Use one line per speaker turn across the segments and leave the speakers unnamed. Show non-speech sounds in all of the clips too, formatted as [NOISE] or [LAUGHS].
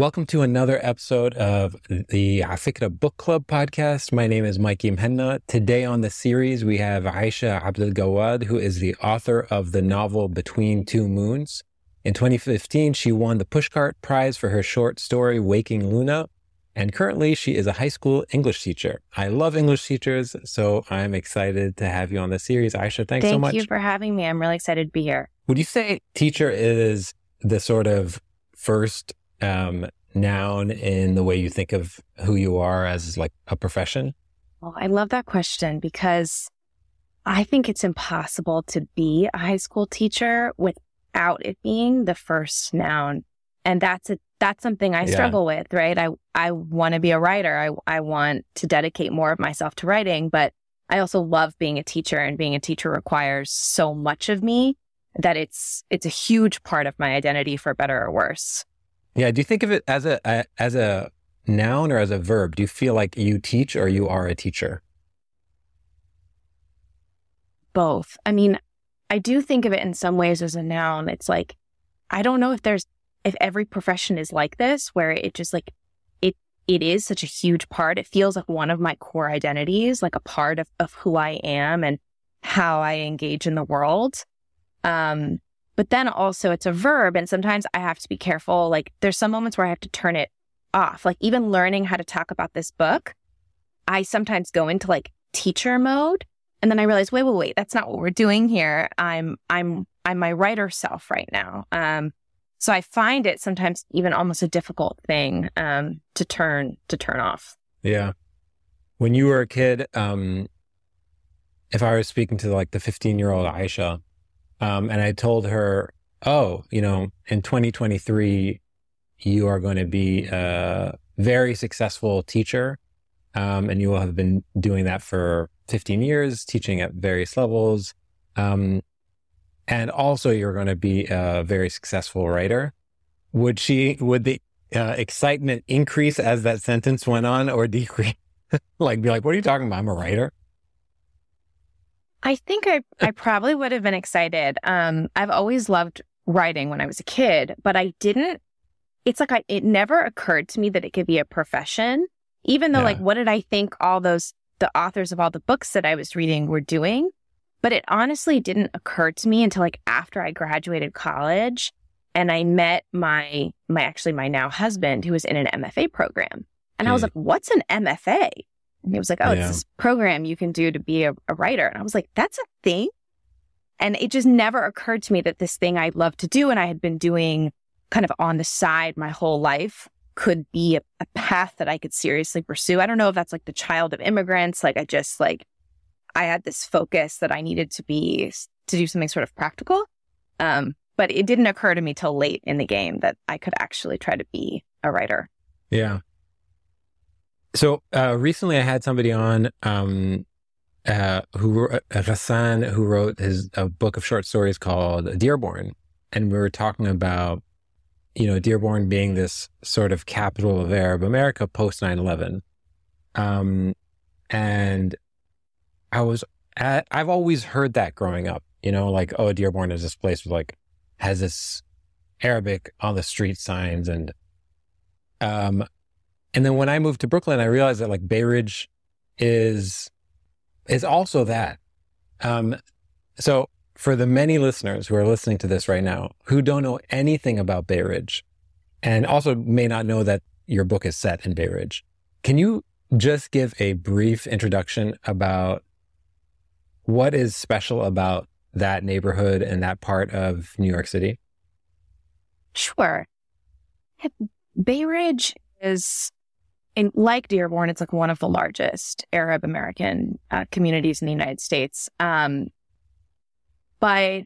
Welcome to another episode of the Afikra Book Club podcast. My name is Mikey Muhanna. Today on the series, we have Aisha Abdel Gawad, who is the author of the novel Between Two Moons. In 2015, she won the Pushcart Prize for her short story, Waking Luna. And currently, she is a high school English teacher. I love English teachers, so I'm excited to have you on the series. Aisha, thanks
Thank
so much.
Thank you for having me. I'm really excited to be here.
Would you say teacher is the sort of first um, noun in the way you think of who you are as like a profession?
Well, I love that question because I think it's impossible to be a high school teacher without it being the first noun. And that's a that's something I struggle yeah. with, right? I I want to be a writer. I I want to dedicate more of myself to writing, but I also love being a teacher and being a teacher requires so much of me that it's it's a huge part of my identity for better or worse.
Yeah. Do you think of it as a, as a noun or as a verb? Do you feel like you teach or you are a teacher?
Both. I mean, I do think of it in some ways as a noun. It's like I don't know if there's if every profession is like this, where it just like it it is such a huge part. It feels like one of my core identities, like a part of, of who I am and how I engage in the world. Um, but then also it's a verb. And sometimes I have to be careful. Like there's some moments where I have to turn it off. Like even learning how to talk about this book, I sometimes go into like teacher mode. And then I realize, wait, wait, wait, that's not what we're doing here. I'm, I'm, I'm my writer self right now. Um, so I find it sometimes even almost a difficult thing, um, to turn, to turn off.
Yeah. When you were a kid, um, if I was speaking to like the 15 year old Aisha, um, and I told her, oh, you know, in 2023, you are going to be a very successful teacher. Um, and you will have been doing that for 15 years, teaching at various levels. Um, and also you're going to be a very successful writer. Would she, would the uh, excitement increase as that sentence went on or [LAUGHS] decrease? like, be like, what are you talking about? I'm a writer.
I think I, I probably would have been excited. Um, I've always loved writing when I was a kid, but I didn't, it's like I, it never occurred to me that it could be a profession, even though yeah. like, what did I think all those, the authors of all the books that I was reading were doing? But it honestly didn't occur to me until like after I graduated college and I met my, my actually my now husband who was in an MFA program. And mm. I was hmm. like, what's an MFA? And he was like, Oh, yeah. it's this program you can do to be a, a writer. And I was like, That's a thing. And it just never occurred to me that this thing I love to do and I had been doing kind of on the side my whole life could be a, a, path that I could seriously pursue. I don't know if that's like the child of immigrants. Like I just like, I had this focus that I needed to be, to do something sort of practical. Um, but it didn't occur to me till late in the game that I could actually try to be a writer.
Yeah. So uh, recently, I had somebody on um, uh, who uh, Ghassan, who wrote his a book of short stories called Dearborn, and we were talking about you know Dearborn being this sort of capital of Arab America post 9-11. Um, and I was at, I've always heard that growing up, you know, like oh Dearborn is this place with like has this Arabic on the street signs and um and then when I moved to Brooklyn, I realized that like Bay Ridge is is also that. Um, so for the many listeners who are listening to this right now who don't know anything about Bay Ridge, and also may not know that your book is set in Bay Ridge, can you just give a brief introduction about what is special about that neighborhood and that part of New York City?
Sure. Bay Ridge is in like Dearborn, it's like one of the largest Arab American uh, communities in the United States. Um, but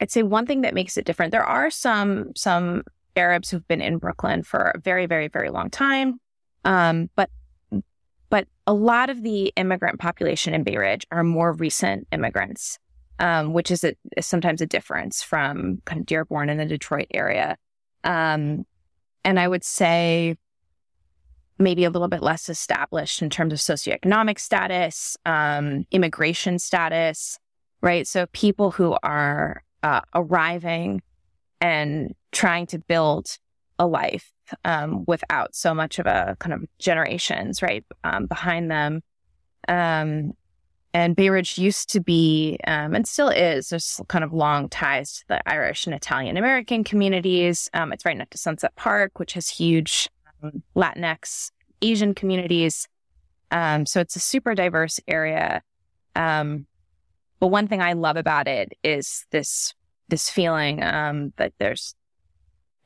I'd say one thing that makes it different. There are some some Arabs who've been in Brooklyn for a very, very, very long time, um, but but a lot of the immigrant population in Bay Ridge are more recent immigrants, um, which is, a, is, sometimes a difference from kind of Dearborn and the Detroit area. Um, and I would say maybe a little bit less established in terms of socioeconomic status, um, immigration status, right? So people who are uh, arriving and trying to build a life um, without so much of a kind of generations, right, um, behind them. Um, and Bay Ridge used to be, um, and still is, there's kind of long ties to the Irish and Italian American communities. Um, it's right next to Sunset Park, which has huge um, Latinx Asian communities. so it's a super diverse area. but one thing I love about it is this this feeling that there's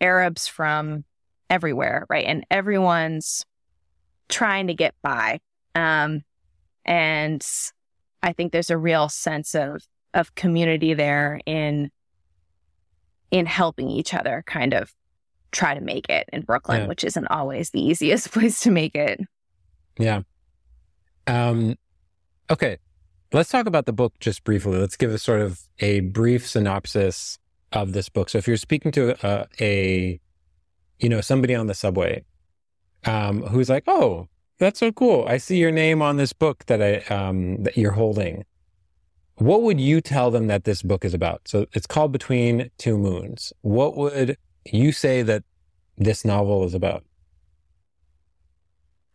Arabs from everywhere, right? And everyone's trying to get by. Um, and I think there's a real sense of of community there in in helping each other kind of try to make it in Brooklyn, yeah. which isn't always the easiest [LAUGHS] place to make it.
Yeah. Um okay. Let's talk about the book just briefly. Let's give a sort of a brief synopsis of this book. So if you're speaking to a, a you know, somebody on the subway um, who's like, "Oh, that's so cool! I see your name on this book that I um, that you're holding." What would you tell them that this book is about? So it's called Between Two Moons. What would you say that this novel is about?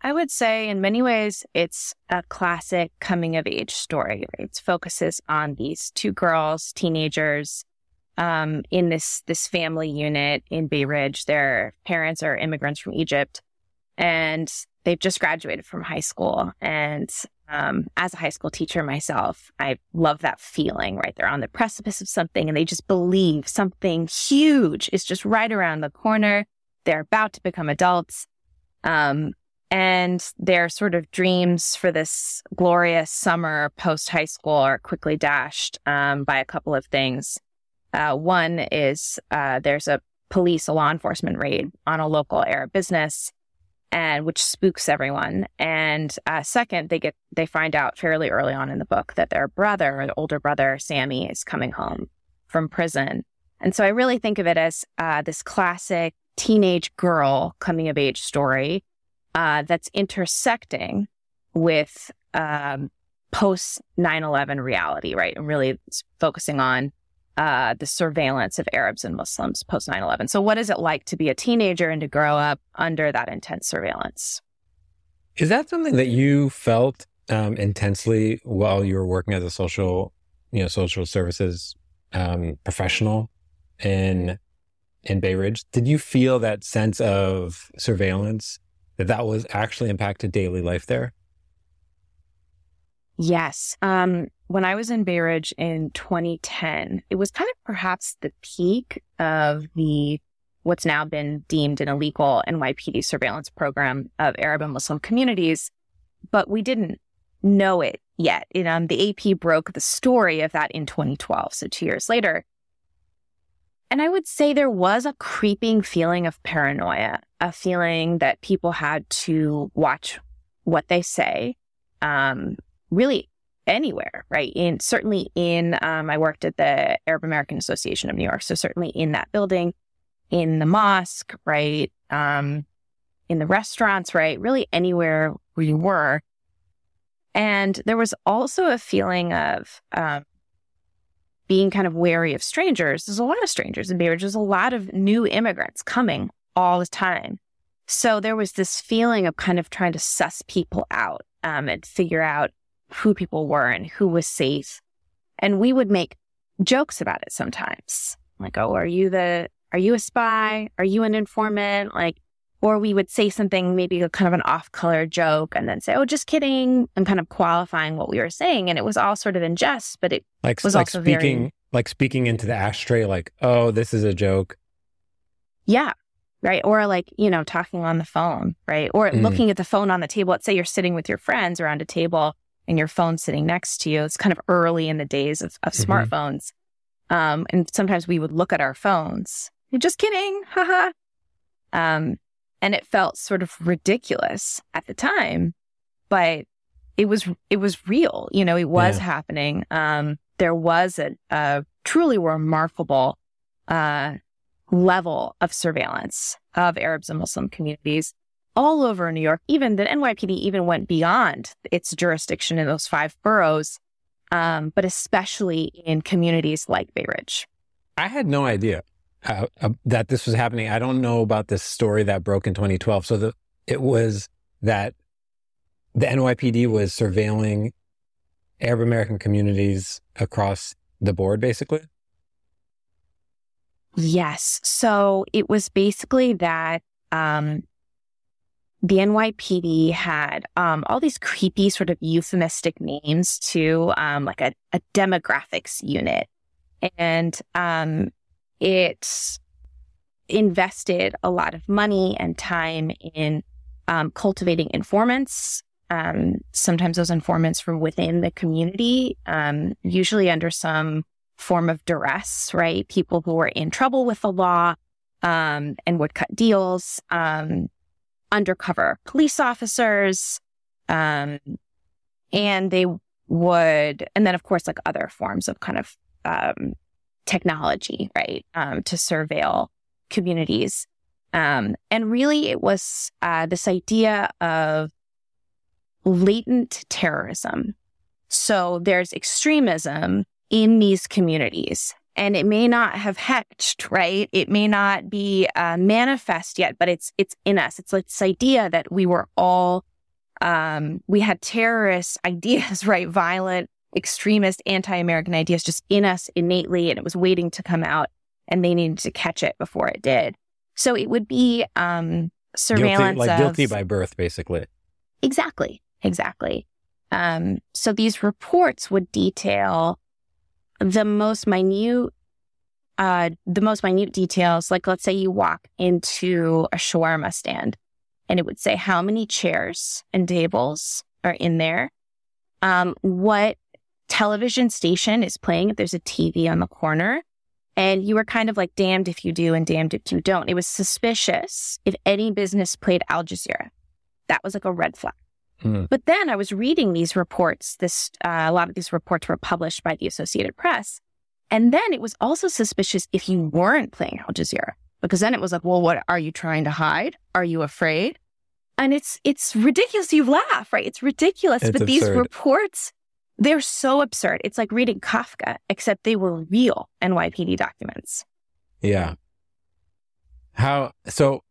I would say, in many ways, it's a classic coming of age story. It focuses on these two girls, teenagers, um, in this this family unit in Bay Ridge. Their parents are immigrants from Egypt, and they've just graduated from high school. And um, as a high school teacher myself, I love that feeling. Right, they're on the precipice of something, and they just believe something huge is just right around the corner. They're about to become adults. Um, and their sort of dreams for this glorious summer post high school are quickly dashed um, by a couple of things. Uh, one is uh, there's a police, a law enforcement raid on a local Arab business, and which spooks everyone. And uh, second, they get they find out fairly early on in the book that their brother, the older brother, Sammy, is coming home from prison. And so I really think of it as uh, this classic teenage girl coming of age story uh, that's intersecting with um, post 9 11 reality, right? And really focusing on uh, the surveillance of Arabs and Muslims post 9 11. So, what is it like to be a teenager and to grow up under that intense surveillance?
Is that something that you felt um, intensely while you were working as a social, you know, social services um, professional in in Bay Ridge? Did you feel that sense of surveillance that that was actually impacted daily life there?
Yes. Um, when I was in Ridge in 2010, it was kind of perhaps the peak of the what's now been deemed an illegal NYPD surveillance program of Arab and Muslim communities, but we didn't know it yet. It, um, the AP broke the story of that in 2012, so two years later. And I would say there was a creeping feeling of paranoia, a feeling that people had to watch what they say, um, really anywhere, right? In certainly in um, I worked at the Arab American Association of New York, so certainly in that building, in the mosque, right? Um, in the restaurants, right? Really anywhere where you were. And there was also a feeling of um, being kind of wary of strangers. There's a lot of strangers in Ridge. There's a lot of new immigrants coming all the time. So there was this feeling of kind of trying to suss people out um, and figure out who people were and who was safe. And we would make jokes about it sometimes. Like, oh, are you the, are you a spy? Are you an informant? Like, or we would say something, maybe a kind of an off color joke and then say, oh, just kidding, and kind of qualifying what we were saying. And it was all sort of in jest, but it
like,
was
like
also
speaking,
very...
like speaking into the ashtray, like, oh, this is a joke.
Yeah. Right. Or like, you know, talking on the phone, right? Or mm. looking at the phone on the table. Let's say you're sitting with your friends around a table and your phone sitting next to you. It's kind of early in the days of, of mm-hmm. smartphones. Um, and sometimes we would look at our phones. Just kidding. Haha. um, and it felt sort of ridiculous at the time, but it was, it was real. You know, it was yeah. happening. Um, there was a, a truly remarkable, uh, level of surveillance of Arabs and Muslim communities all over New York. Even the NYPD even went beyond its jurisdiction in those five boroughs, um, but especially in communities like Bay Ridge.
I had no idea. uh, uh, that this was happening. I don't know about this story that broke in 2012. So the it was that the NYPD was surveilling Arab American communities across the board, basically.
Yes. So it was basically that um, the NYPD had um, all these creepy, sort of euphemistic names to um, like a, a, demographics unit. And um, it invested a lot of money and time in um, cultivating informants. Um, sometimes those informants from within the community, um, usually under some form of duress, right? People who were in trouble with the law and would cut deals, undercover police officers, um, and they would, and then of course, like other forms of kind of um, technology, right, um, to surveil communities. Um, and really, it was uh, this idea of latent terrorism. So there's extremism in these communities. And it may not have hatched, right? It may not be uh, manifest yet, but it's it's in us. It's like this idea that we were all um, we had terrorist [LAUGHS] ideas, right? Violent, extremist, anti-American ideas just in us innately, and it was waiting to come out, and they needed to catch it before it did. So it would be um, surveillance,
guilty, like
of,
guilty by birth, basically.
Exactly, exactly. Um, so these reports would detail the most minute uh, the most minute details, like let's say you walk into a shawarma stand and it would say how many chairs and tables are in there, um, what television station is playing, if there's a TV on the corner. And you were kind of like damned if you do and damned if you don't. It was suspicious if any business played Al Jazeera. That was like a red flag. Hmm. But then I was reading these reports. This uh, a lot of these reports were published by the Associated Press, and then it was also suspicious if you weren't playing Al Jazeera, because then it was like, well, what are you trying to hide? Are you afraid? And it's it's ridiculous. You laugh, right? It's ridiculous.
It's
but
absurd.
these reports, they're so absurd. It's like reading Kafka, except they were real NYPD documents.
Yeah. How so?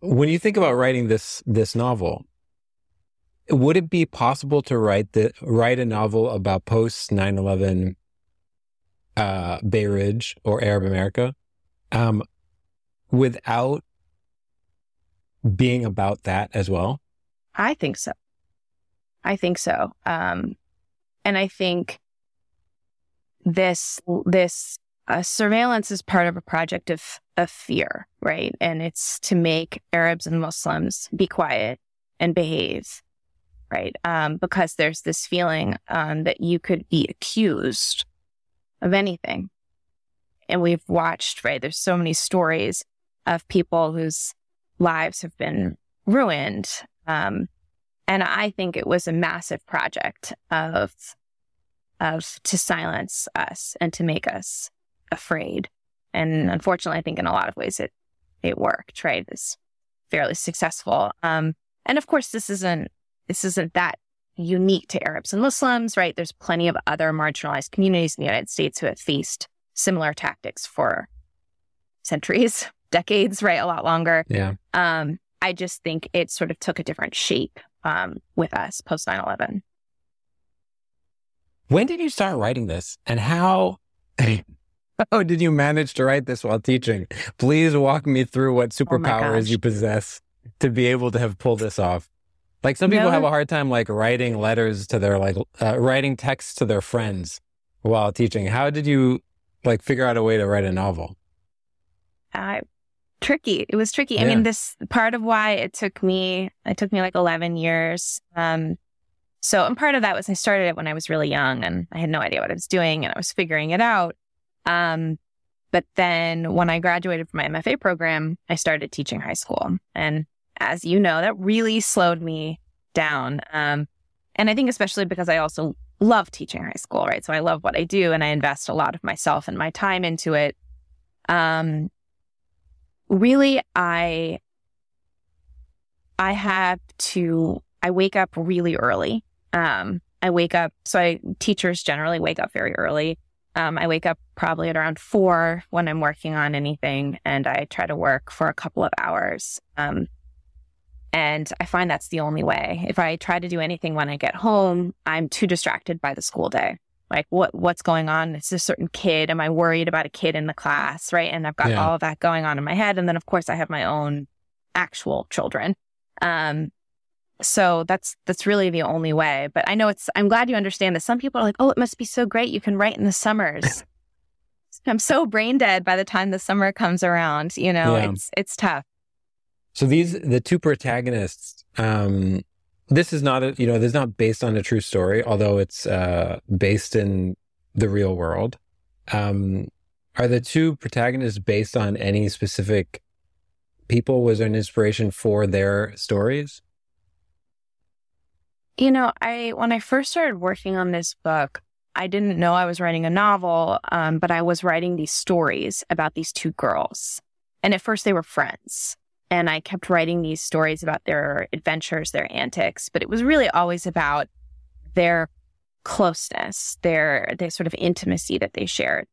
When you think about writing this this novel, would it be possible to write the write a novel about post 9-11 uh, Bay Ridge or Arab America um, without being about that as well?
I think so. I think so. Um, and I think this this uh, surveillance is part of a project of of fear, right? And it's to make Arabs and Muslims be quiet and behave right? Um, because there's this feeling um, that you could be accused of anything. And we've watched, right? There's so many stories of people whose lives have been ruined. Um, and I think it was a massive project of, of to silence us and to make us afraid. And unfortunately, I think in a lot of ways it, it worked, right? It's fairly successful. Um, and of course, this isn't this isn't that unique to Arabs and Muslims, right? There's plenty of other marginalized communities in the United States who have faced similar tactics for centuries, [LAUGHS] decades, right? A lot longer.
Yeah.
Um, I just think it sort of took a different shape um, with us post 9 11.
When did you start writing this and how? [LAUGHS] How did you manage to write this while teaching? Please walk me through what oh superpowers oh you possess to be able to have pulled this off. Like some people no. have a hard time like writing letters to their like uh, writing texts to their friends while teaching. How did you like figure out a way to write a novel?
Uh, tricky. It was tricky. Yeah. I mean, this part of why it took me it took me like 11 years. Um so and part of that was I started it when I was really young and I had no idea what I was doing and I was figuring it out. Um but then when I graduated from my MFA program, I started teaching high school. And as you know, that really slowed me down. Um, and I think especially because I also love teaching high school, right? So I love what I do and I invest a lot of myself and my time into it. Um, really, I, I have to, I wake up really early. Um, I wake up, so I, teachers generally wake up very early. Um, I wake up probably at around four when I'm working on anything, and I try to work for a couple of hours. Um, and I find that's the only way. If I try to do anything when I get home, I'm too distracted by the school day. Like what what's going on? It's a certain kid. Am I worried about a kid in the class? Right. And I've got
Yeah.
all of that going on in my head. And then of course I have my own actual children. Um so that's that's really the only way. But I know it's I'm glad you understand that some people are like, oh, it must be so great. You can write in the summers. [LAUGHS] I'm so brain dead by the time the summer comes around. You know,
Yeah.
it's it's tough.
So these the two protagonists. Um, this is not a you know this is not based on a true story, although it's uh, based in the real world. Um, are the two protagonists based on any specific people? Was there an inspiration for their stories?
You know, I when I first started working on this book, I didn't know I was writing a novel, um, but I was writing these stories about these two girls. And at first, they were friends, and I kept writing these stories about their adventures, their antics. But it was really always about their closeness, their their sort of intimacy that they shared.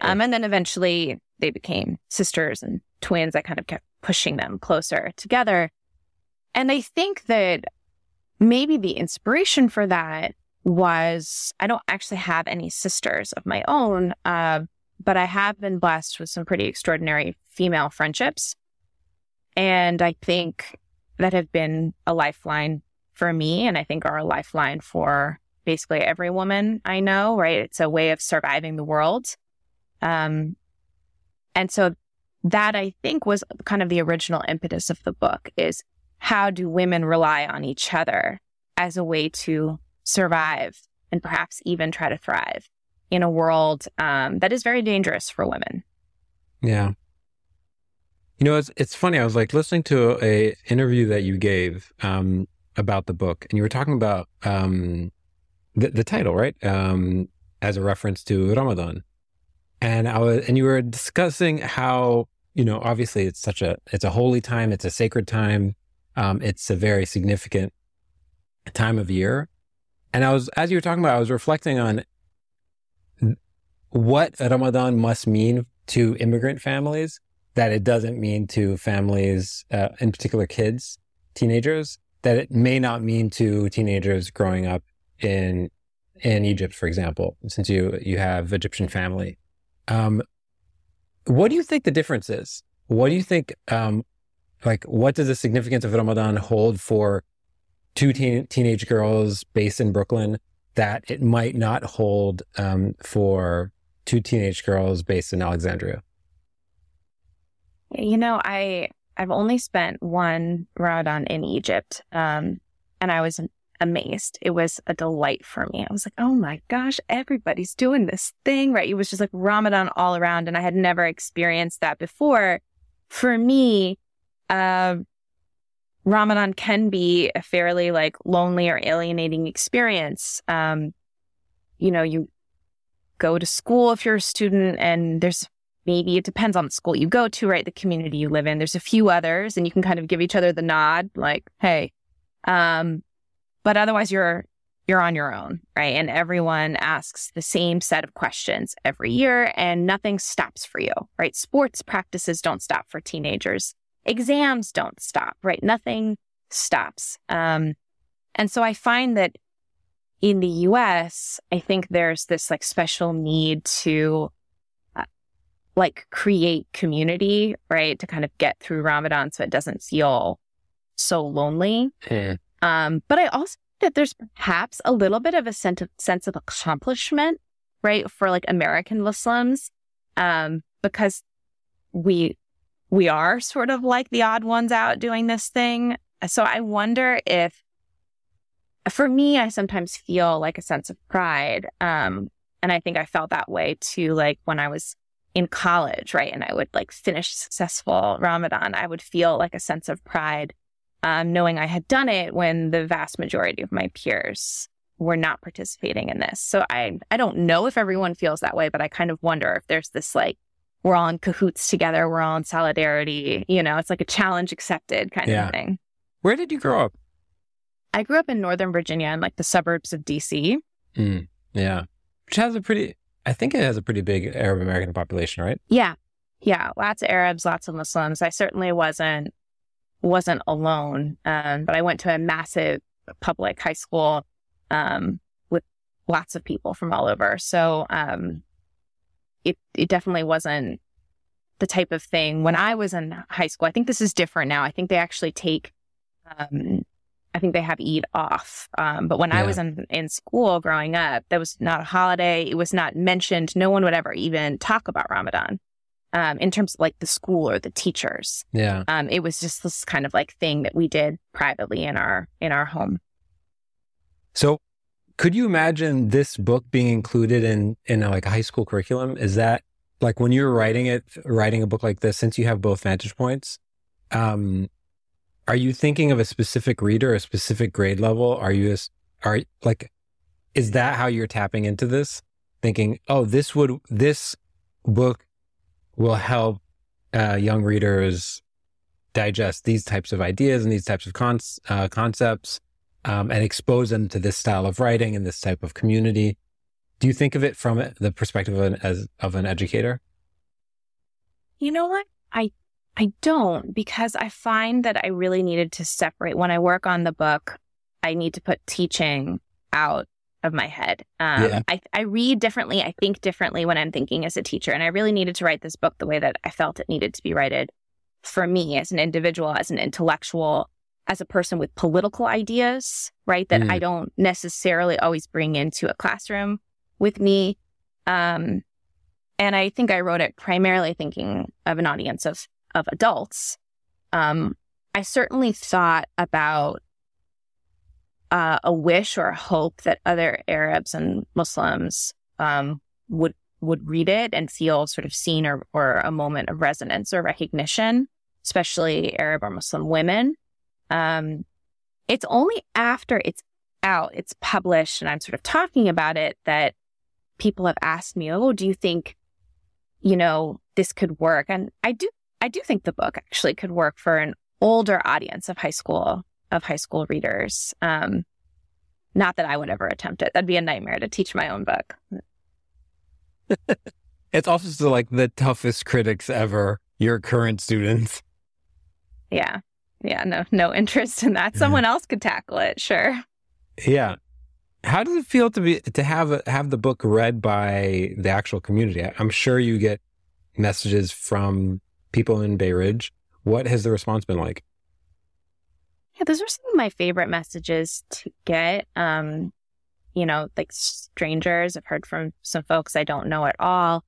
Um, and then eventually, they became sisters and twins. I kind of kept pushing them closer together. And I think that maybe the inspiration for that was I don't actually have any sisters of my own, uh, but I have been blessed with some pretty extraordinary female friendships. And I think that have been a lifeline for me, and I think are a lifeline for basically every woman I know, right? It's a way of surviving the world. Um, and so that I think was kind of the original impetus of the book is how do women rely on each other as a way to survive and perhaps even try to thrive in a world um, that is very dangerous for women.
Yeah. You know, it's it's funny. I was like listening to a interview that you gave um, about the book, and you were talking about um, the the title, right? Um, as a reference to Ramadan, and I was, and you were discussing how you know, obviously, it's such a it's a holy time, it's a sacred time, um, it's a very significant time of year, and I was as you were talking about, I was reflecting on what Ramadan must mean to immigrant families that it doesn't mean to families, uh, in particular kids, teenagers, that it may not mean to teenagers growing up in in Egypt, for example, since you you have Egyptian family. Um, what do you think the difference is? What do you think? Um, like, what does the significance of Ramadan hold for two teen, teenage girls based in Brooklyn that it might not hold um, for two teenage girls based in Alexandria?
You know, I I've only spent one Ramadan in Egypt, um, and I was amazed. It was a delight for me. I was like, oh my gosh, everybody's doing this thing, right? It was just like Ramadan all around, and I had never experienced that before. For me, uh, Ramadan can be a fairly like lonely or alienating experience. Um, you know, you go to school if you're a student, and there's maybe it depends on the school you go to, right? The community you live in. There's a few others, and you can kind of give each other the nod, like, "Hey," um, but otherwise you're you're on your own, right? And everyone asks the same set of questions every year, and nothing stops for you, right? Sports practices don't stop for teenagers. Exams don't stop, right? Nothing stops. Um, and so I find that in the US, I think there's this like special need to like create community, right? To kind of get through Ramadan so it doesn't feel so lonely. Um, but I also think that there's perhaps a little bit of a sense of, sense of accomplishment, right? For like American Muslims, um, because we, we are sort of like the odd ones out doing this thing. So I wonder if for me, I sometimes feel like a sense of pride. Um, and I think I felt that way too, like when I was in college, right? And I would like finish successful Ramadan, I would feel like a sense of pride, um, knowing I had done it when the vast majority of my peers were not participating in this. So I, I don't know if everyone feels that way, but I kind of wonder if there's this like, we're all in cahoots together, we're all in solidarity, you know, it's like a challenge accepted kind
Yeah.
of thing.
Where did you grow up?
I grew up in Northern Virginia in like the suburbs of DC.
Mm, yeah, which has a pretty I think it has a pretty big Arab American population, right?
Yeah. Yeah. Lots of Arabs, lots of Muslims. I certainly wasn't wasn't alone. Um, but I went to a massive public high school um, with lots of people from all over. So um, it it definitely wasn't the type of thing when I was in high school. I think this is different now. I think they actually take um, I think they have Eid off. Um, but when yeah. I was in, in school growing up, that was not a holiday. It was not mentioned. No one would ever even talk about Ramadan um, in terms of like the school or the teachers.
Yeah.
Um, it was just this kind of like thing that we did privately in our in our home.
So, could you imagine this book being included in in a, like a high school curriculum? Is that like when you're writing it, writing a book like this, since you have both vantage points? Um, are you thinking of a specific reader, a specific grade level? Are you are like is that how you're tapping into this? Thinking, oh, this would this book will help uh, young readers digest these types of ideas and these types of con- uh, concepts um, and expose them to this style of writing and this type of community. Do you think of it from the perspective of an, as, of an educator?
You know what? I I don't because I find that I really needed to separate when I work on the book. I need to put teaching out of my head. Um, yeah. I, I read differently. I think differently when I'm thinking as a teacher. And I really needed to write this book the way that I felt it needed to be written for me as an individual, as an intellectual, as a person with political ideas, right? That mm. I don't necessarily always bring into a classroom with me. Um, and I think I wrote it primarily thinking of an audience of of adults, um, I certainly thought about uh, a wish or a hope that other Arabs and Muslims um, would would read it and feel sort of seen or, or a moment of resonance or recognition, especially Arab or Muslim women. Um, it's only after it's out, it's published, and I'm sort of talking about it that people have asked me, "Oh, do you think, you know, this could work?" And I do I do think the book actually could work for an older audience of high school of high school readers. Um, not that I would ever attempt it. That'd be a nightmare to teach my own book. [LAUGHS]
it's also like the toughest critics ever, your current students.
Yeah. Yeah, no no interest in that. Someone else could tackle it, sure.
Yeah. How does it feel to be to have a, have the book read by the actual community? I'm sure you get messages from people in Bay Ridge. What has the response been like?
Yeah, those are some of my favorite messages to get. Um, you know, like strangers. I've heard from some folks I don't know at all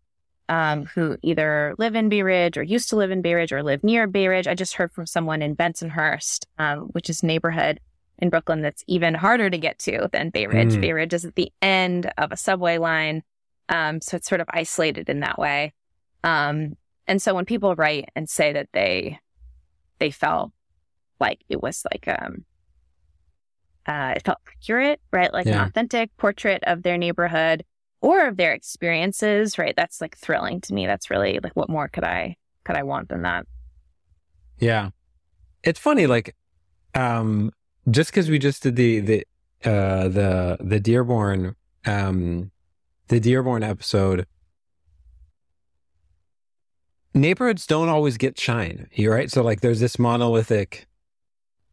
um, who either live in Bay Ridge or used to live in Bay Ridge or live near Bay Ridge. I just heard from someone in Bensonhurst, um, which is neighborhood in Brooklyn that's even harder to get to than Bay Ridge. Mm. Bay Ridge is at the end of a subway line. Um, so it's sort of isolated in that way. Um, and so when people write and say that they they felt like it was like um uh, it felt accurate, right? Like yeah. an authentic portrait of their neighborhood or of their experiences, right? That's like thrilling to me. That's really like what more could I could I want than that?
Yeah. It's funny, like um just because we just did the the uh the the Dearborn um the Dearborn episode, neighborhoods don't always get shine. You're right? So like there's this monolithic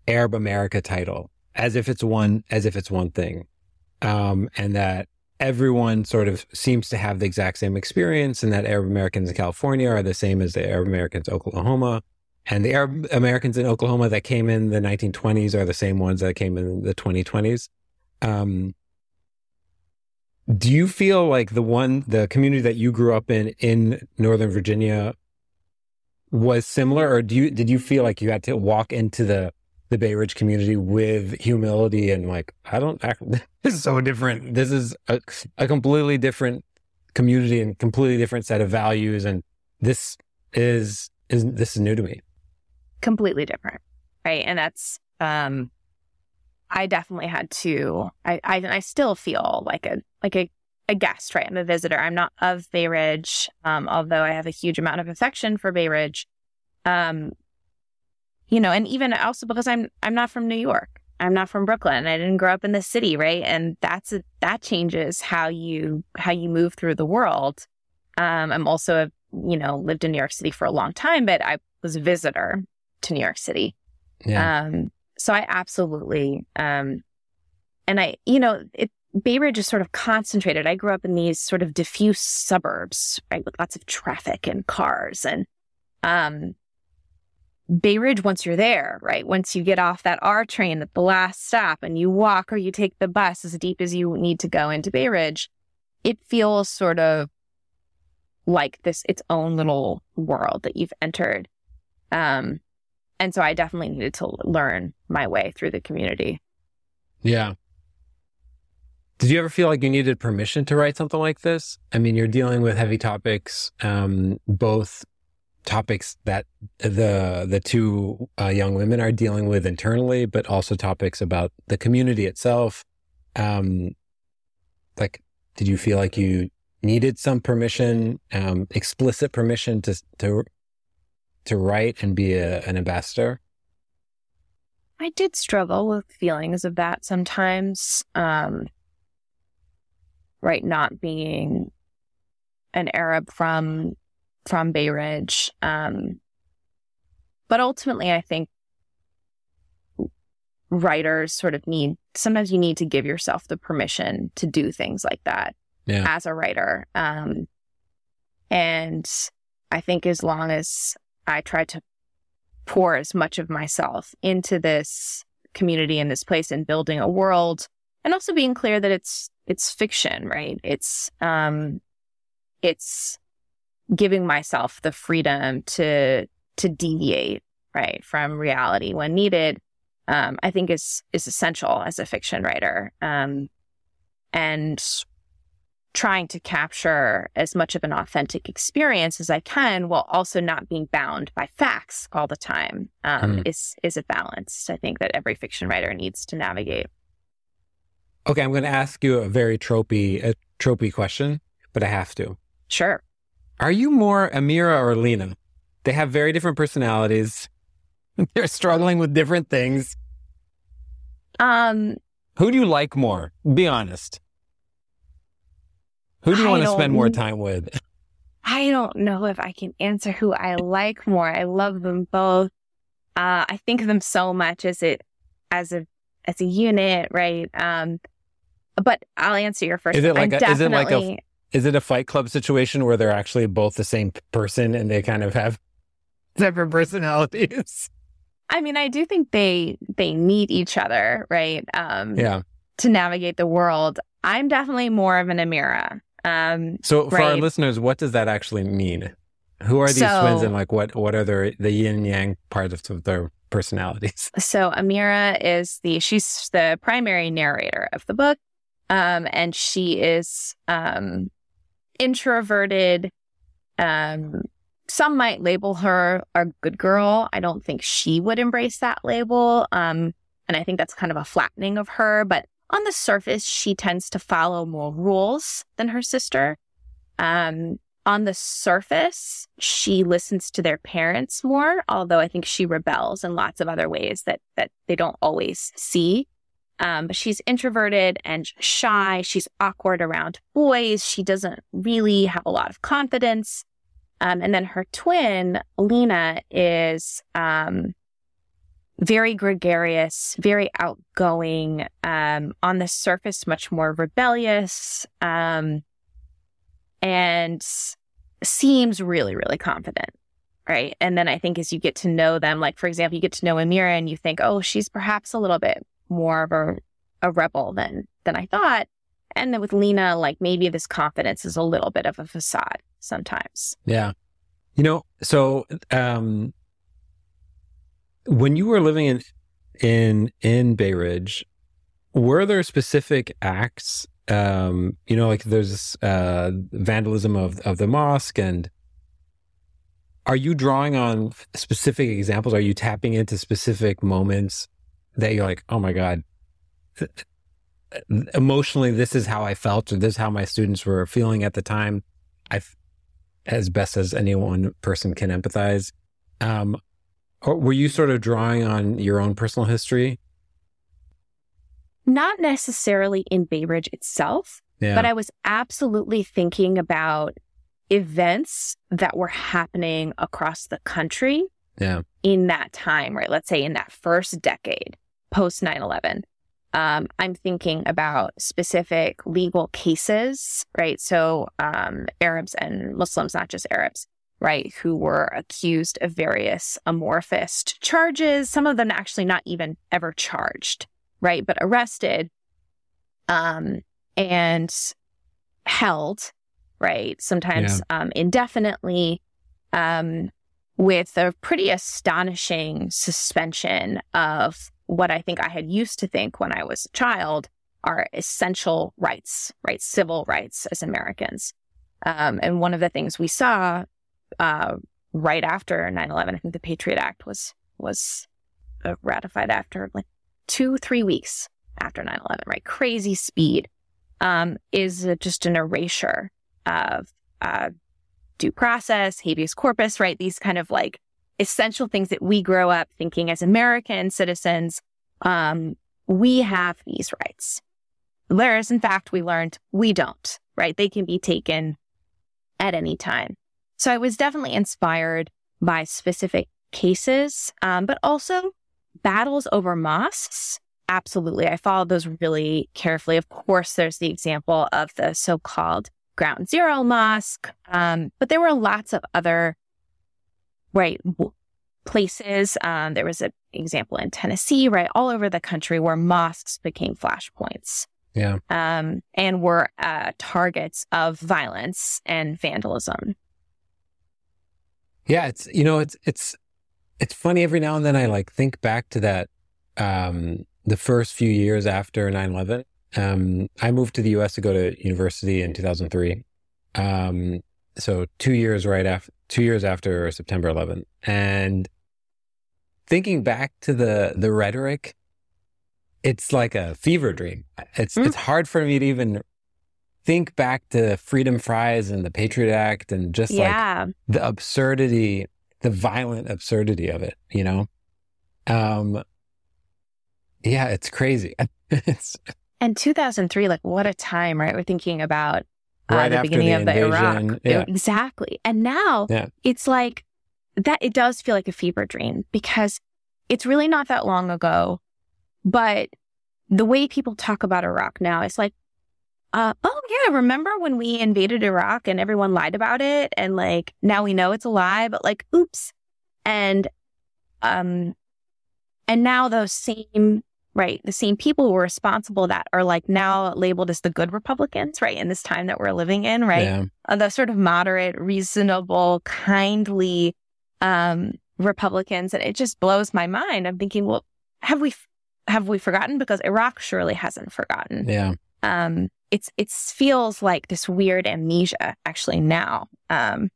Arab America title as if it's one as if it's one thing. Um, and that everyone sort of seems to have the exact same experience and that Arab Americans in California are the same as the Arab Americans in Oklahoma. And the Arab Americans in Oklahoma that came in the 1920s are the same ones that came in the 2020s. Um, do you feel like the one, the community that you grew up in in Northern Virginia was similar, or do you did you feel like you had to walk into the the Bay Ridge community with humility and like I don't act, [LAUGHS] this is so different. This is a, a completely different community and completely different set of values, and this is is this is new to me.
Completely different, right? And that's um, I definitely had to. I I, I still feel like a like a a guest, right? I'm a visitor. I'm not of Bay Ridge, um, although I have a huge amount of affection for Bay Ridge. Um, you know, and even also because I'm I'm not from New York. I'm not from Brooklyn. I didn't grow up in the city, right? And that's a, that changes how you how you move through the world. Um, I'm also, a, you know, lived in New York City for a long time, but I was a visitor to New York City.
Yeah.
Um, so I absolutely, um, and I, you know, it, Bay Ridge is sort of concentrated. I grew up in these sort of diffuse suburbs, right, with lots of traffic and cars. And um, Bay Ridge, once you're there, right, once you get off that R train at the last stop and you walk or you take the bus as deep as you need to go into Bay Ridge, it feels sort of like this its own little world that you've entered. Um, and so I definitely needed to learn my way through the community.
Yeah. Did you ever feel like you needed permission to write something like this? I mean, you're dealing with heavy topics, um, both topics that the the two uh, young women are dealing with internally, but also topics about the community itself. Um, like, did you feel like you needed some permission, um, explicit permission to to to write and be a, an ambassador?
I did struggle with feelings of that sometimes. Um, right, not being an Arab from from Bay Ridge. Um, but ultimately, I think writers sort of need sometimes you need to give yourself the permission to do things like that
yeah.
as a writer. Um, and I think as long as I try to pour as much of myself into this community in this place and building a world and also being clear that it's it's fiction right it's um it's giving myself the freedom to to deviate right from reality when needed um i think is is essential as a fiction writer um and trying to capture as much of an authentic experience as I can while also not being bound by facts all the time um, mm. is is a balance I think that every fiction writer needs to navigate.
Okay, I'm going to ask you a very tropey a tropey question, but I have to.
Sure.
Are you more Amira or Lena? They have very different personalities. [LAUGHS] They're struggling with different things.
Um,
who do you like more? Be honest. Who do you I want to spend more time with? [LAUGHS]
I don't know if I can answer who I like more. I love them both. Uh, I think of them so much as it as a as a unit, right? Um, but I'll answer your first.
Is it like a, is it like a is it a Fight Club situation where they're actually both the same person and they kind of have separate personalities?
I mean, I do think they they need each other, right? Um,
yeah.
To navigate the world, I'm definitely more of an Amira. Um,
so for right? our listeners, what does that actually mean? Who are these so, twins and like what, what are their, the yin yang parts of their personalities?
So Amira is the, she's the primary narrator of the book. Um, and she is, um, introverted. Um, some might label her a good girl. I don't think she would embrace that label. Um, and I think that's kind of a flattening of her, but on the surface, she tends to follow more rules than her sister. Um, on the surface, she listens to their parents more, although I think she rebels in lots of other ways that that they don't always see. Um, but she's introverted and shy. She's awkward around boys. She doesn't really have a lot of confidence. Um, and then her twin, Lena, is um, very gregarious, very outgoing, um, on the surface, much more rebellious, um, and seems really, really confident. Right. And then I think as you get to know them, like, for example, you get to know Amira and you think, oh, she's perhaps a little bit more of a, a rebel than, than I thought. And then with Lena, like maybe this confidence is a little bit of a facade sometimes.
Yeah. You know, so um, when you were living in in in Bay Ridge, were there specific acts? Um, you know, like there's uh, vandalism of of the mosque, and are you drawing on specific examples? Are you tapping into specific moments that you're like, oh my god, emotionally, this is how I felt, or this is how my students were feeling at the time. I, as best as any one person can empathize. Um, or were you sort of drawing on your own personal history?
not necessarily in Bay Ridge itself,
Yeah.
but I was absolutely thinking about events that were happening across the country
yeah.
in that time, right? Let's say in that first decade post 9 11. Um, I'm thinking about specific legal cases, right? So, um, Arabs and Muslims, not just Arabs, right, who were accused of various amorphous charges, some of them actually not even ever charged, right, but arrested um, and held, right, sometimes um, indefinitely. Um, with a pretty astonishing suspension of what I think I had used to think when I was a child are essential rights, right? Civil rights as Americans. Um, and one of the things we saw uh, right after 9 11, I think the Patriot Act was, was uh, ratified after like two, three weeks after 9 11, right? Crazy speed um, is just an erasure of uh, due process, habeas corpus, right? These kind of like essential things that we grow up thinking as American citizens, um, we have these rights. Whereas in fact, we learned we don't, right? They can be taken at any time. So I was definitely inspired by specific cases, um, but also battles over mosques. Absolutely. I followed those really carefully. Of course, there's the example of the so called Ground Zero Mosque. Um, but there were lots of other, right, places. Um, there was an example in Tennessee, right, all over the country where mosques became flashpoints.
Yeah.
Um, and were uh, targets of violence and vandalism.
Yeah. It's, you know, it's, it's, it's funny every now and then I like think back to that, um, the first few years after 9 11. Um, I moved to the US to go to university in 2003. Um, so two years right after, two years after September 11. And thinking back to the, the rhetoric, it's like a fever dream. It's,
Mm.
it's hard for me to even think back to freedom fries and the Patriot Act and just like the absurdity, the violent absurdity of it, you know? Um, yeah, it's crazy. [LAUGHS] it's
And 2003, like what a time, right? We're thinking about uh,
right
the
after
beginning
the
of the Iraq.
invasion. Yeah.
Exactly. And now
Yeah.
it's like that, it does feel like a fever dream because it's really not that long ago. But the way people talk about Iraq now, it's like, uh, oh, yeah, remember when we invaded Iraq and everyone lied about it? And like now we know it's a lie, but like, oops. And, um, and now those same right? The same people who are responsible that are like now labeled as the good Republicans, right? In this time that we're living in, right?
Yeah.
Uh, the sort of moderate, reasonable, kindly um, Republicans, and it just blows my mind. I'm thinking, well, have we have we forgotten? Because Iraq surely hasn't forgotten.
Yeah.
Um, it's it feels like this weird amnesia actually now, um,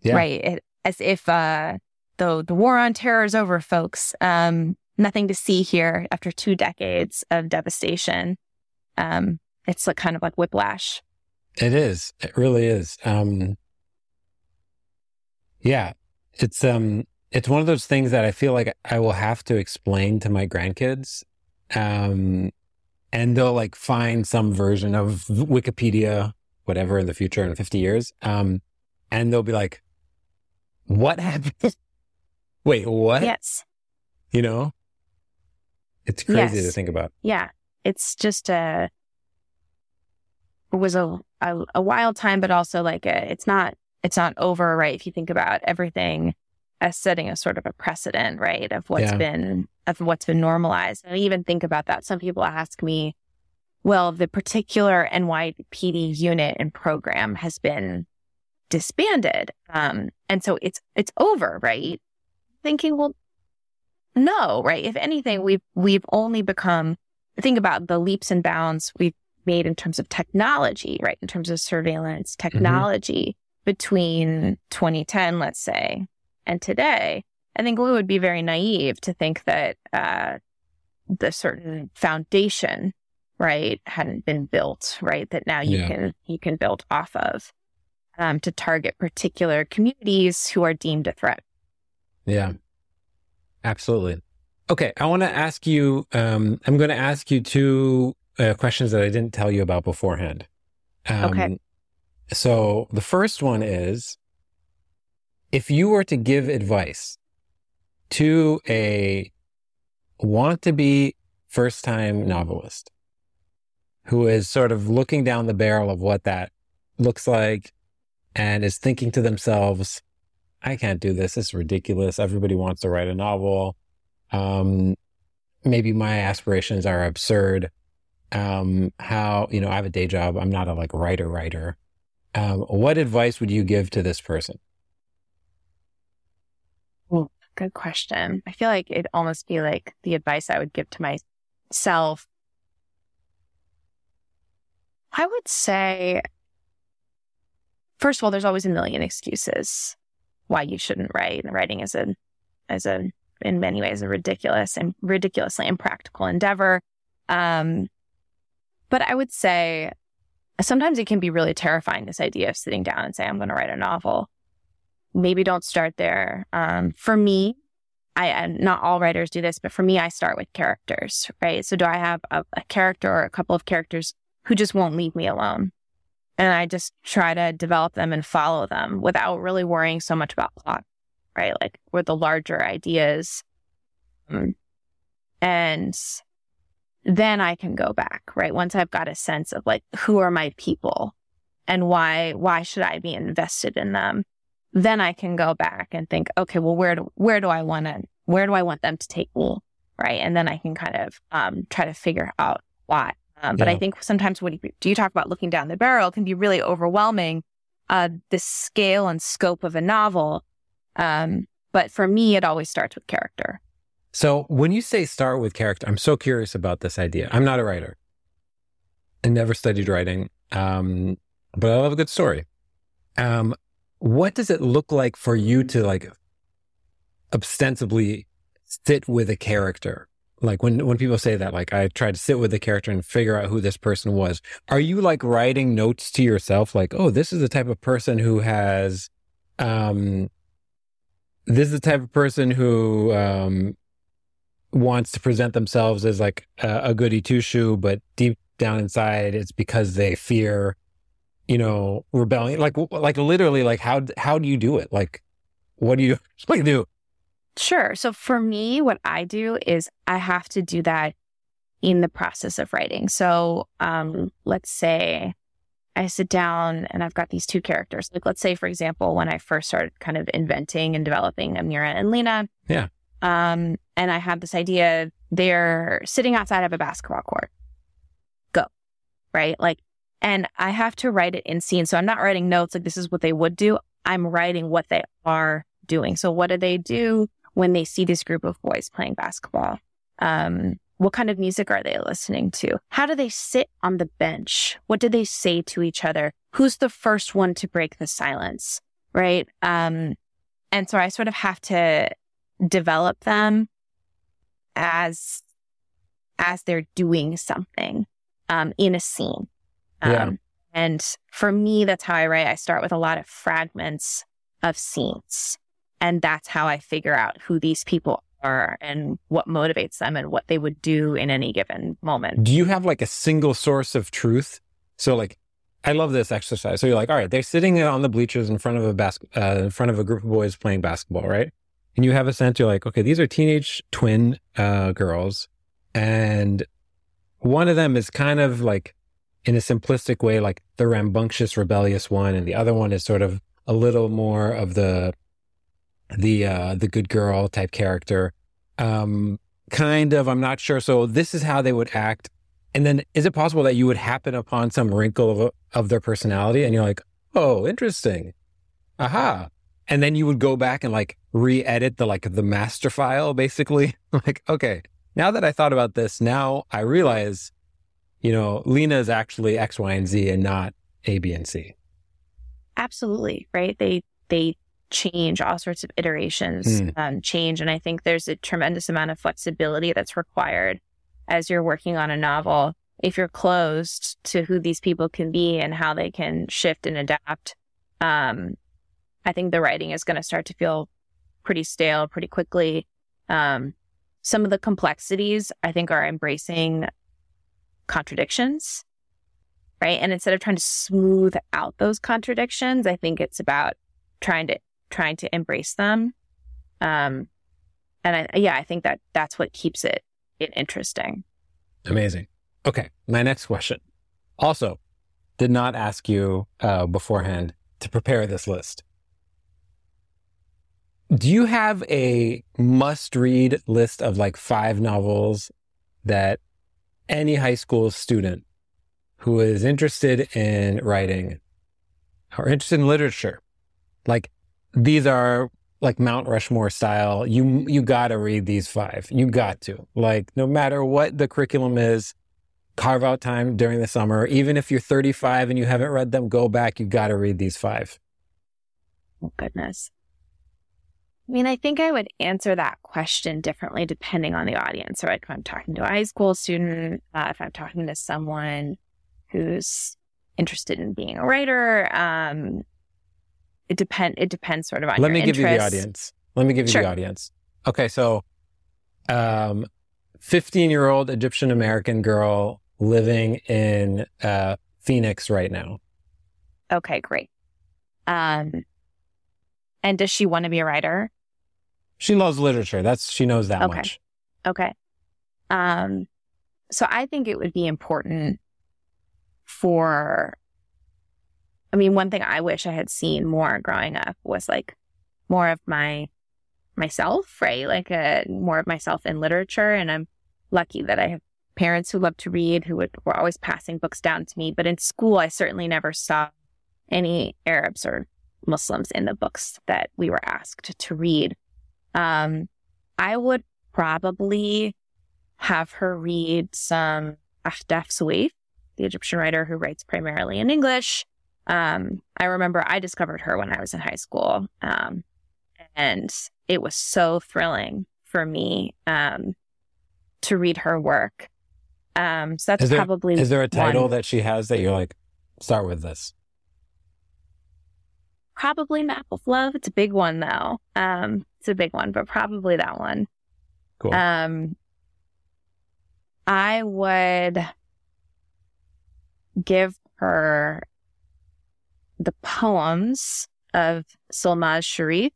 Yeah.
right? It, as if uh, the the war on terror is over, folks. Um, nothing to see here after two decades of devastation. Um, it's like kind of like whiplash.
It is. It really is. Um, yeah, it's um, it's one of those things that I feel like I will have to explain to my grandkids, um, and they'll like find some version of Wikipedia, whatever, in the future in fifty years, um, and they'll be like, "What happened? [LAUGHS] Wait, what?
Yes.
You know, it's crazy to think about.
Yeah. It's just a, it was a, a, a wild time, but also like a, it's not, it's not over, right? If you think about everything as setting a sort of a precedent, right? Of what's
Yeah.
been, of what's been normalized. And I even think about that. Some people ask me, well, the particular NYPD unit and program has been disbanded. Um, and so it's, it's over, right? Thinking, well, no, right? If anything, we've we've only become think about the leaps and bounds we've made in terms of technology, right? In terms of surveillance technology between 2010, let's say, and today. I think we would be very naive to think that uh, the certain foundation, right, hadn't been built, right? That now you
Yeah.
can you can build off of um, to target particular communities who are deemed a threat.
Yeah, absolutely. Okay, I want to ask you. Um, I'm going to ask you two uh, questions that I didn't tell you about beforehand. Um,
Okay.
So the first one is, if you were to give advice to a want to be first time novelist who is sort of looking down the barrel of what that looks like and is thinking to themselves, I can't do this. Is ridiculous. Everybody wants to write a novel. Um, maybe my aspirations are absurd. Um, how, you know, I have a day job. I'm not a like writer writer. Um, what advice would you give to this person?
Good question. I feel like it'd almost be like the advice I would give to myself. I would say, first of all, there's always a million excuses why you shouldn't write. Writing is a, is a, in many ways, a ridiculous and ridiculously impractical endeavor. Um, but I would say sometimes it can be really terrifying, this idea of sitting down and saying, I'm going to write a novel maybe don't start there. Um, for me, I not all writers do this, but for me, I start with characters, right? So do I have a, a character or a couple of characters who just won't leave me alone? And I just try to develop them and follow them without really worrying so much about plot, right? Like with the larger ideas. Um, and then I can go back, right? Once I've got a sense of like, who are my people and why, why should I be invested in them? then I can go back and think, okay, well, where do where do I want to where do I want them to take me, right? And then I can kind of um, try to figure out why. Um, but
Yeah.
I think sometimes when you, do you talk about looking down the barrel, it can be really overwhelming. Uh, the scale and scope of a novel. Um, but for me, it always starts with character.
So when you say start with character, I'm so curious about this idea. I'm not a writer. I never studied writing, um, but I love a good story. Um, what does it look like for you to like ostensibly sit with a character? Like when when people say that, like I tried to sit with the character and figure out who this person was. Are you like writing notes to yourself, like, oh, this is the type of person who has, um, this is the type of person who um, wants to present themselves as like a, a goody two shoe, but deep down inside, it's because they fear, you know, rebellion. Like, like literally, like how how do you do it? Like, what do you [LAUGHS] like do?
Sure. So for me, what I do is I have to do that in the process of writing. So um, let's say I sit down and I've got these two characters. Like, let's say, for example, when I first started kind of inventing and developing Amira and Lena.
Yeah.
Um, and I had this idea they're sitting outside of a basketball court. Go. Right. Like, and I have to write it in scene. So I'm not writing notes like this is what they would do. I'm writing what they are doing. So what do they do when they see this group of boys playing basketball? Um, what kind of music are they listening to? How do they sit on the bench? What do they say to each other? Who's the first one to break the silence? Right. Um, and so I sort of have to develop them as as they're doing something um, in a scene. Um,
Yeah.
And for me, that's how I write. I start with a lot of fragments of scenes, and that's how I figure out who these people are and what motivates them and what they would do in any given moment.
Do you have like a single source of truth? So like, I love this exercise. So you're like, all right, they're sitting on the bleachers in front of a basket, uh, in front of a group of boys playing basketball, right? And you have a sense. You're like, okay, these are teenage twin uh, girls, and one of them is kind of like, in a simplistic way, like the rambunctious, rebellious one, and the other one is sort of a little more of the the uh, the good girl type character. Um, kind of, I'm not sure. So this is how they would act. And then is it possible that you would happen upon some wrinkle of, of their personality and you're like, oh, interesting. Aha. And then you would go back and like re-edit the like the master file basically. [LAUGHS] like, okay, now that I thought about this, now I realize, you know, Lena is actually X, Y, and Z and not A, B, and C.
Absolutely, right? They they change all sorts of iterations,
Mm.
um, change, and I think there's a tremendous amount of flexibility that's required as you're working on a novel. If you're closed to who these people can be and how they can shift and adapt, um, I think the writing is going to start to feel pretty stale pretty quickly. Um, some of the complexities, I think, are embracing contradictions, right? And instead of trying to smooth out those contradictions, I think it's about trying to trying to embrace them. Um, and I, yeah, I think that that's what keeps it it interesting.
Amazing. Okay, my next question. Also, did not ask you uh, beforehand to prepare this list. Do you have a must read list of like five novels that any high school student who is interested in writing or interested in literature, like these are like Mount Rushmore style. You you got to read these five. You got to. Like no matter what the curriculum is, carve out time during the summer. Even if you're 35 and you haven't read them, go back. You got to read these five.
Oh goodness. I mean, I think I would answer that question differently depending on the audience. Right? If I'm talking to a high school student, uh, if I'm talking to someone who's interested in being a writer, um, it depend. It depends sort of on.
Let me
give
you the audience. Let me give you sure. the audience. Okay, so, um, 15 year old Egyptian American girl living in uh, Phoenix right now.
Okay, great. Um, and does she want to be a writer?
She loves literature. That's she knows that
okay.
much.
Okay. Um, so I think it would be important for I mean, one thing I wish I had seen more growing up was like more of my myself, right? Like a, uh, more of myself in literature. And I'm lucky that I have parents who love to read, who would, were always passing books down to me. But in school, I certainly never saw any Arabs or Muslims in the books that we were asked to read. Um, I would probably have her read some Ahdaf Soueif, the Egyptian writer who writes primarily in English. Um, I remember I discovered her when I was in high school. Um, and it was so thrilling for me um, to read her work. Um, so that's
is there,
probably
is there a title
one.
that she has that you're like, start with this?
Probably Map of Love. It's a big one though. Um, it's a big one, but probably that one.
Cool.
Um, I would give her the poems of Solmaz Sharif,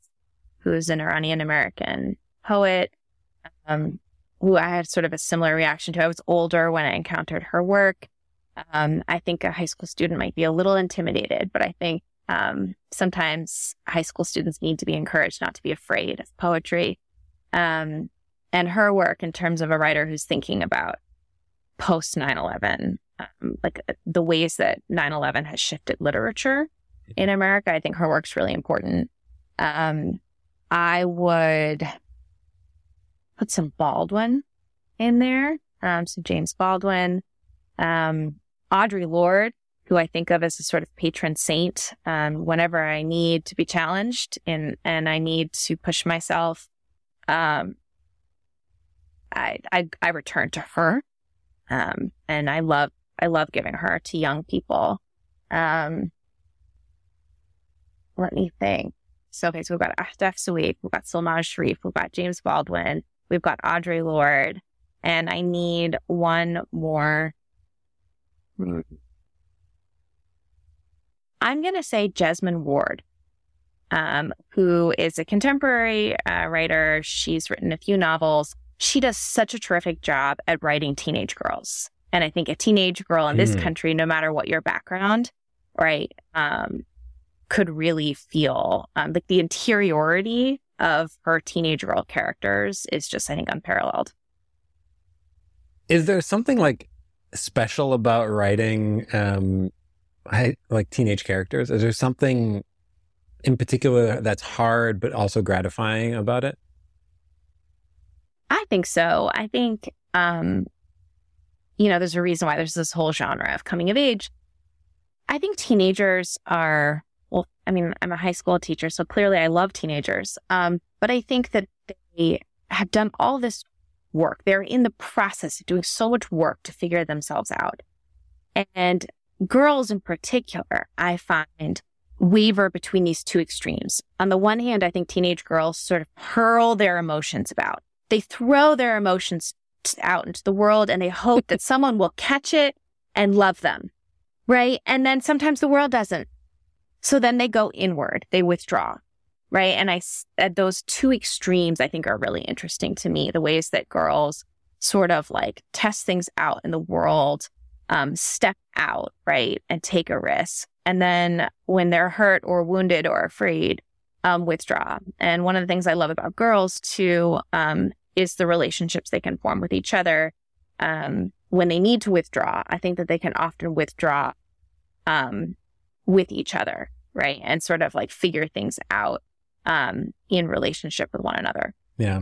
who is an Iranian American poet, um, who I had sort of a similar reaction to. I was older when I encountered her work. Um, I think a high school student might be a little intimidated, but I think um, sometimes high school students need to be encouraged not to be afraid of poetry. Um, and her work in terms of a writer who's thinking about post 9 11, um, like uh, the ways that 9 11 has shifted literature in America. I think her work's really important. Um, I would put some Baldwin in there. Um, so James Baldwin, um, Audre Lorde, who I think of as a sort of patron saint. Um, whenever I need to be challenged and, and I need to push myself, um, I, I, I return to her. Um, and I love, I love giving her to young people. Um, let me think. So, okay, so we've got Ahdaf Soueif, we've got Solmaz Sharif, we've got James Baldwin, we've got Audre Lorde, and I need one more. I'm going to say Jesmyn Ward, um, who is a contemporary uh, writer. She's written a few novels. She does such a terrific job at writing teenage girls. And I think a teenage girl in this mm. country, no matter what your background, right, um, could really feel um, like the interiority of her teenage girl characters is just, I think, unparalleled.
Is there something like special about writing um, like teenage characters? Is there something in particular that's hard but also gratifying about it?
I think so. I think, um, you know, there's a reason why there's this whole genre of coming of age. I think teenagers are I mean, I'm a high school teacher, so clearly I love teenagers. Um, but I think that they have done all this work. They're in the process of doing so much work to figure themselves out. And girls in particular, I find waver between these two extremes. On the one hand, I think teenage girls sort of hurl their emotions about they throw their emotions out into the world and they hope that someone will catch it and love them. Right. And then sometimes the world doesn't. So then they go inward, they withdraw. Right. And I, those two extremes, I think are really interesting to me. The ways that girls sort of like test things out in the world, um, step out, right. And take a risk. And then when they're hurt or wounded or afraid, um, withdraw. And one of the things I love about girls too, um, is the relationships they can form with each other. Um, when they need to withdraw, I think that they can often withdraw, um, with each other, right? And sort of like figure things out, um, in relationship with one another.
Yeah.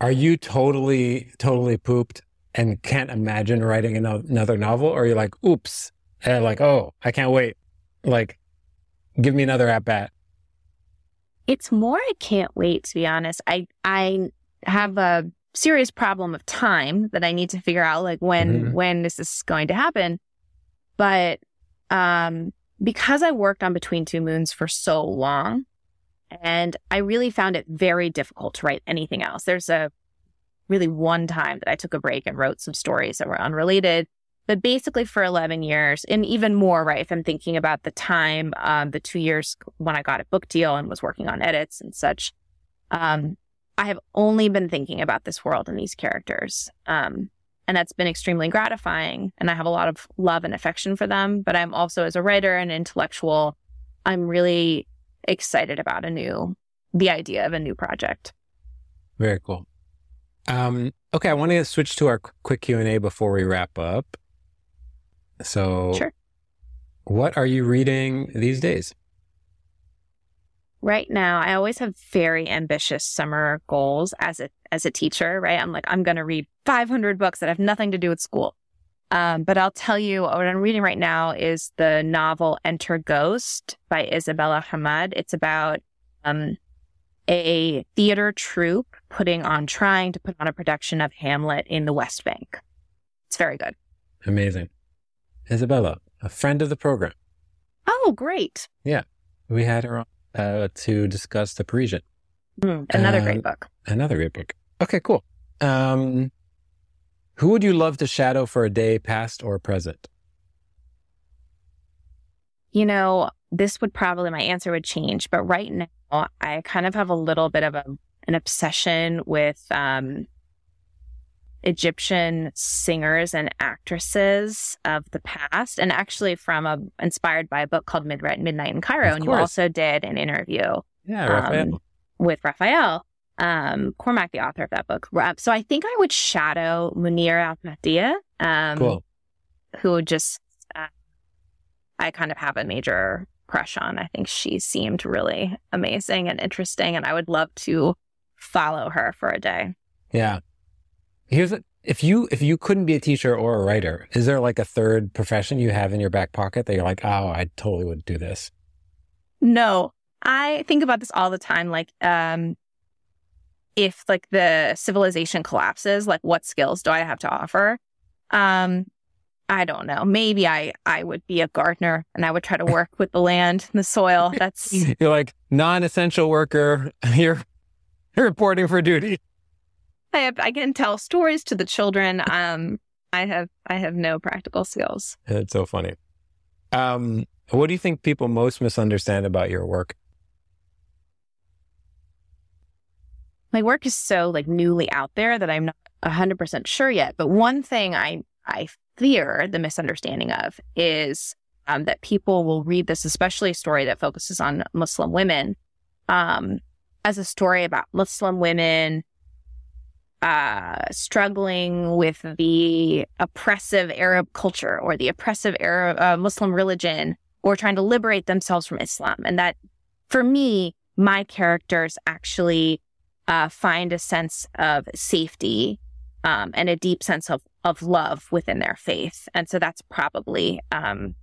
Are you totally, totally pooped and can't imagine writing another novel? Or are you like, oops, and like, oh, I can't wait. Like, give me another at bat.
It's more I can't wait to be honest. I I have a serious problem of time that I need to figure out like when mm-hmm. when is this going to happen. But um because I worked on Between Two Moons for so long and I really found it very difficult to write anything else. There's a really one time that I took a break and wrote some stories that were unrelated but basically for 11 years and even more, right? If I'm thinking about the time, um, the two years when I got a book deal and was working on edits and such, um, I have only been thinking about this world and these characters. Um, and that's been extremely gratifying. And I have a lot of love and affection for them. But I'm also, as a writer and intellectual, I'm really excited about a new, the idea of a new project.
Very cool. Um, okay, I want to switch to our quick Q and A before we wrap up. So,
sure.
what are you reading these days?
Right now, I always have very ambitious summer goals as a as a teacher. Right, I'm like I'm going to read 500 books that have nothing to do with school. Um, but I'll tell you what I'm reading right now is the novel Enter Ghost by Isabella Hammad It's about um, a theater troupe putting on, trying to put on a production of Hamlet in the West Bank. It's very good.
Amazing. Isabella, a friend of the program.
Oh, great.
Yeah. We had her on uh, to discuss The Parisian.
Mm, another great um, book.
Another great book. Okay, cool. Um, who would you love to shadow for a day, past or present?
You know, this would probably, my answer would change, but right now I kind of have a little bit of a, an obsession with um, Egyptian singers and actresses of the past, and actually from a inspired by a book called Midnight, Midnight in Cairo. Of and course. you also did an interview,
yeah, Raphael. Um,
with Raphael um, Cormack, the author of that book. So I think I would shadow Munira Al um,
cool.
who just uh, I kind of have a major crush on. I think she seemed really amazing and interesting, and I would love to follow her for a day.
Yeah, Here's a, if you if you couldn't be a teacher or a writer, is there like a third profession you have in your back pocket that you're like, oh, I totally would do this?
No, I think about this all the time. Like, um, if like the civilization collapses, like what skills do I have to offer? Um, I don't know. Maybe I I would be a gardener and I would try to [LAUGHS] work with the land and the soil. That's [LAUGHS]
you're like non-essential worker. [LAUGHS] You're you're reporting for duty.
I have I can tell stories to the children. [LAUGHS] Um, I have I have no practical skills.
It's so funny. Um, what do you think people most misunderstand about your work?
My work is so like newly out there that I'm not hundred percent sure yet. But one thing I I fear the misunderstanding of is um, that people will read this, especially a story that focuses on Muslim women, um, as a story about Muslim women uh, struggling with the oppressive Arab culture or the oppressive Arab uh, Muslim religion or trying to liberate themselves from Islam. And that, for me, my characters actually uh, find a sense of safety um, and a deep sense of, of love within their faith. And so that's probably um,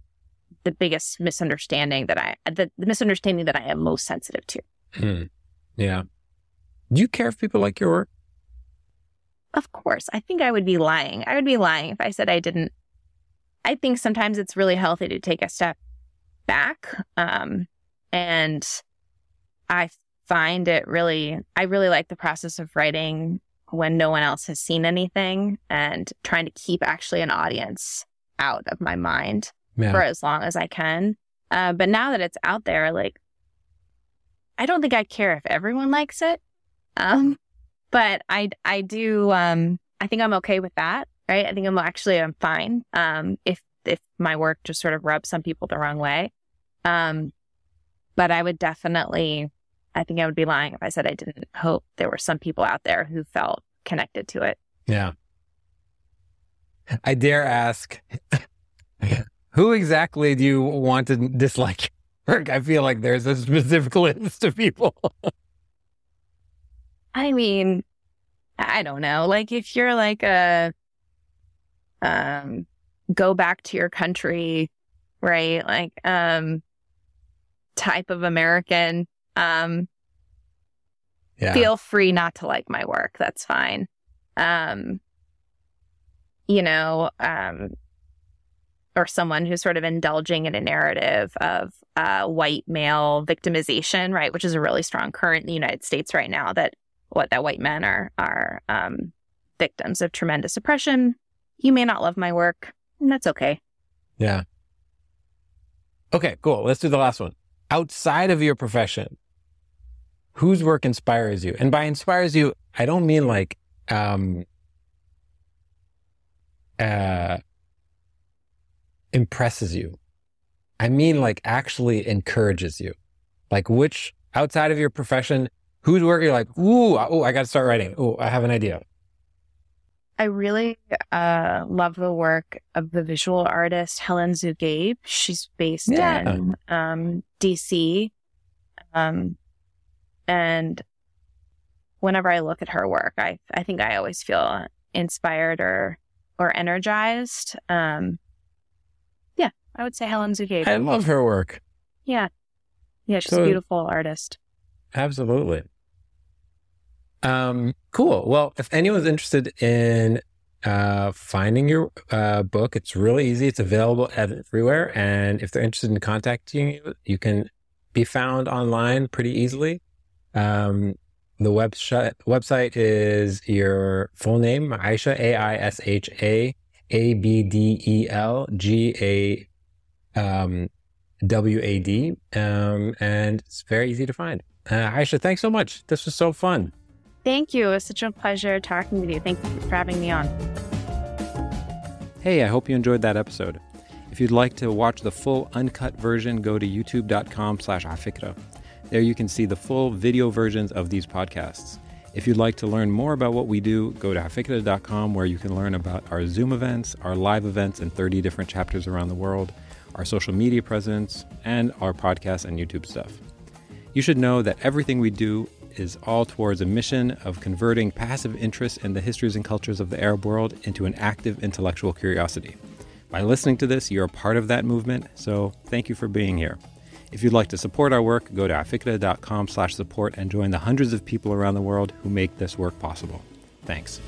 the biggest misunderstanding that I, the, the, misunderstanding that I am most sensitive to.
Hmm. Yeah. Do you care if people like your work?
Of course. I think I would be lying. I would be lying if I said I didn't. I think sometimes it's really healthy to take a step back. Um, and I find it really, I really like the process of writing when no one else has seen anything and trying to keep actually an audience out of my mind
Yeah.
for as long as I can. Uh, but now that it's out there, like, I don't think I care if everyone likes it. Um, but I, I do, um, I think I'm okay with that, right? I think I'm actually, I'm fine. Um, if, if my work just sort of rubs some people the wrong way. Um, but I would definitely, I think I would be lying if I said I didn't hope there were some people out there who felt connected to it.
Yeah. I dare ask, [LAUGHS] who exactly do you want to dislike? [LAUGHS] I feel like there's a specific [LAUGHS] list of people.
I mean, I don't know. Like if you're like a um go back to your country, right? Like um type of American, um
Yeah.
feel free not to like my work. That's fine. Um you know, um or someone who's sort of indulging in a narrative of uh, white male victimization, right, which is a really strong current in the United States right now. That what that white men are are um, victims of tremendous oppression. You may not love my work, and that's okay.
Yeah. Okay, cool. Let's do the last one. Outside of your profession, whose work inspires you? And by inspires you, I don't mean like um uh impresses you. I mean like actually encourages you. Like which outside of your profession, whose work you're like, ooh, oh, I got to start writing. Oh, I have an idea.
I really uh, love the work of the visual artist Helen Zughaib. She's based
Yeah.
in um, DC. Um, and whenever I look at her work, I, I think I always feel inspired or, or energized. Um, yeah, I would say Helen Zughaib.
I love her work.
yeah. Yeah, she's
So-
a beautiful artist.
Absolutely. Um, cool. Well, if anyone's interested in uh, finding your uh, book, it's really easy. It's available everywhere. And if they're interested in contacting you, you can be found online pretty easily. Um, the website website is your full name, Aisha, A I S H A A B D E L G A um, W A D. Um, and it's very easy to find. Uh, Aisha, thanks so much. This was so fun.
Thank you. It was such a pleasure talking with you. Thank you for having me on.
Hey, I hope you enjoyed that episode. If you'd like to watch the full uncut version, go to youtube.com slash afikra. There you can see the full video versions of these podcasts. If you'd like to learn more about what we do, go to afikra.com where you can learn about our Zoom events, our live events in 30 different chapters around the world, our social media presence, and our podcast and YouTube stuff. You should know that everything we do is all towards a mission of converting passive interest in the histories and cultures of the Arab world into an active intellectual curiosity. By listening to this, you're a part of that movement, so thank you for being here. If you'd like to support our work, go to afikra.com slash support and join the hundreds of people around the world who make this work possible. Thanks.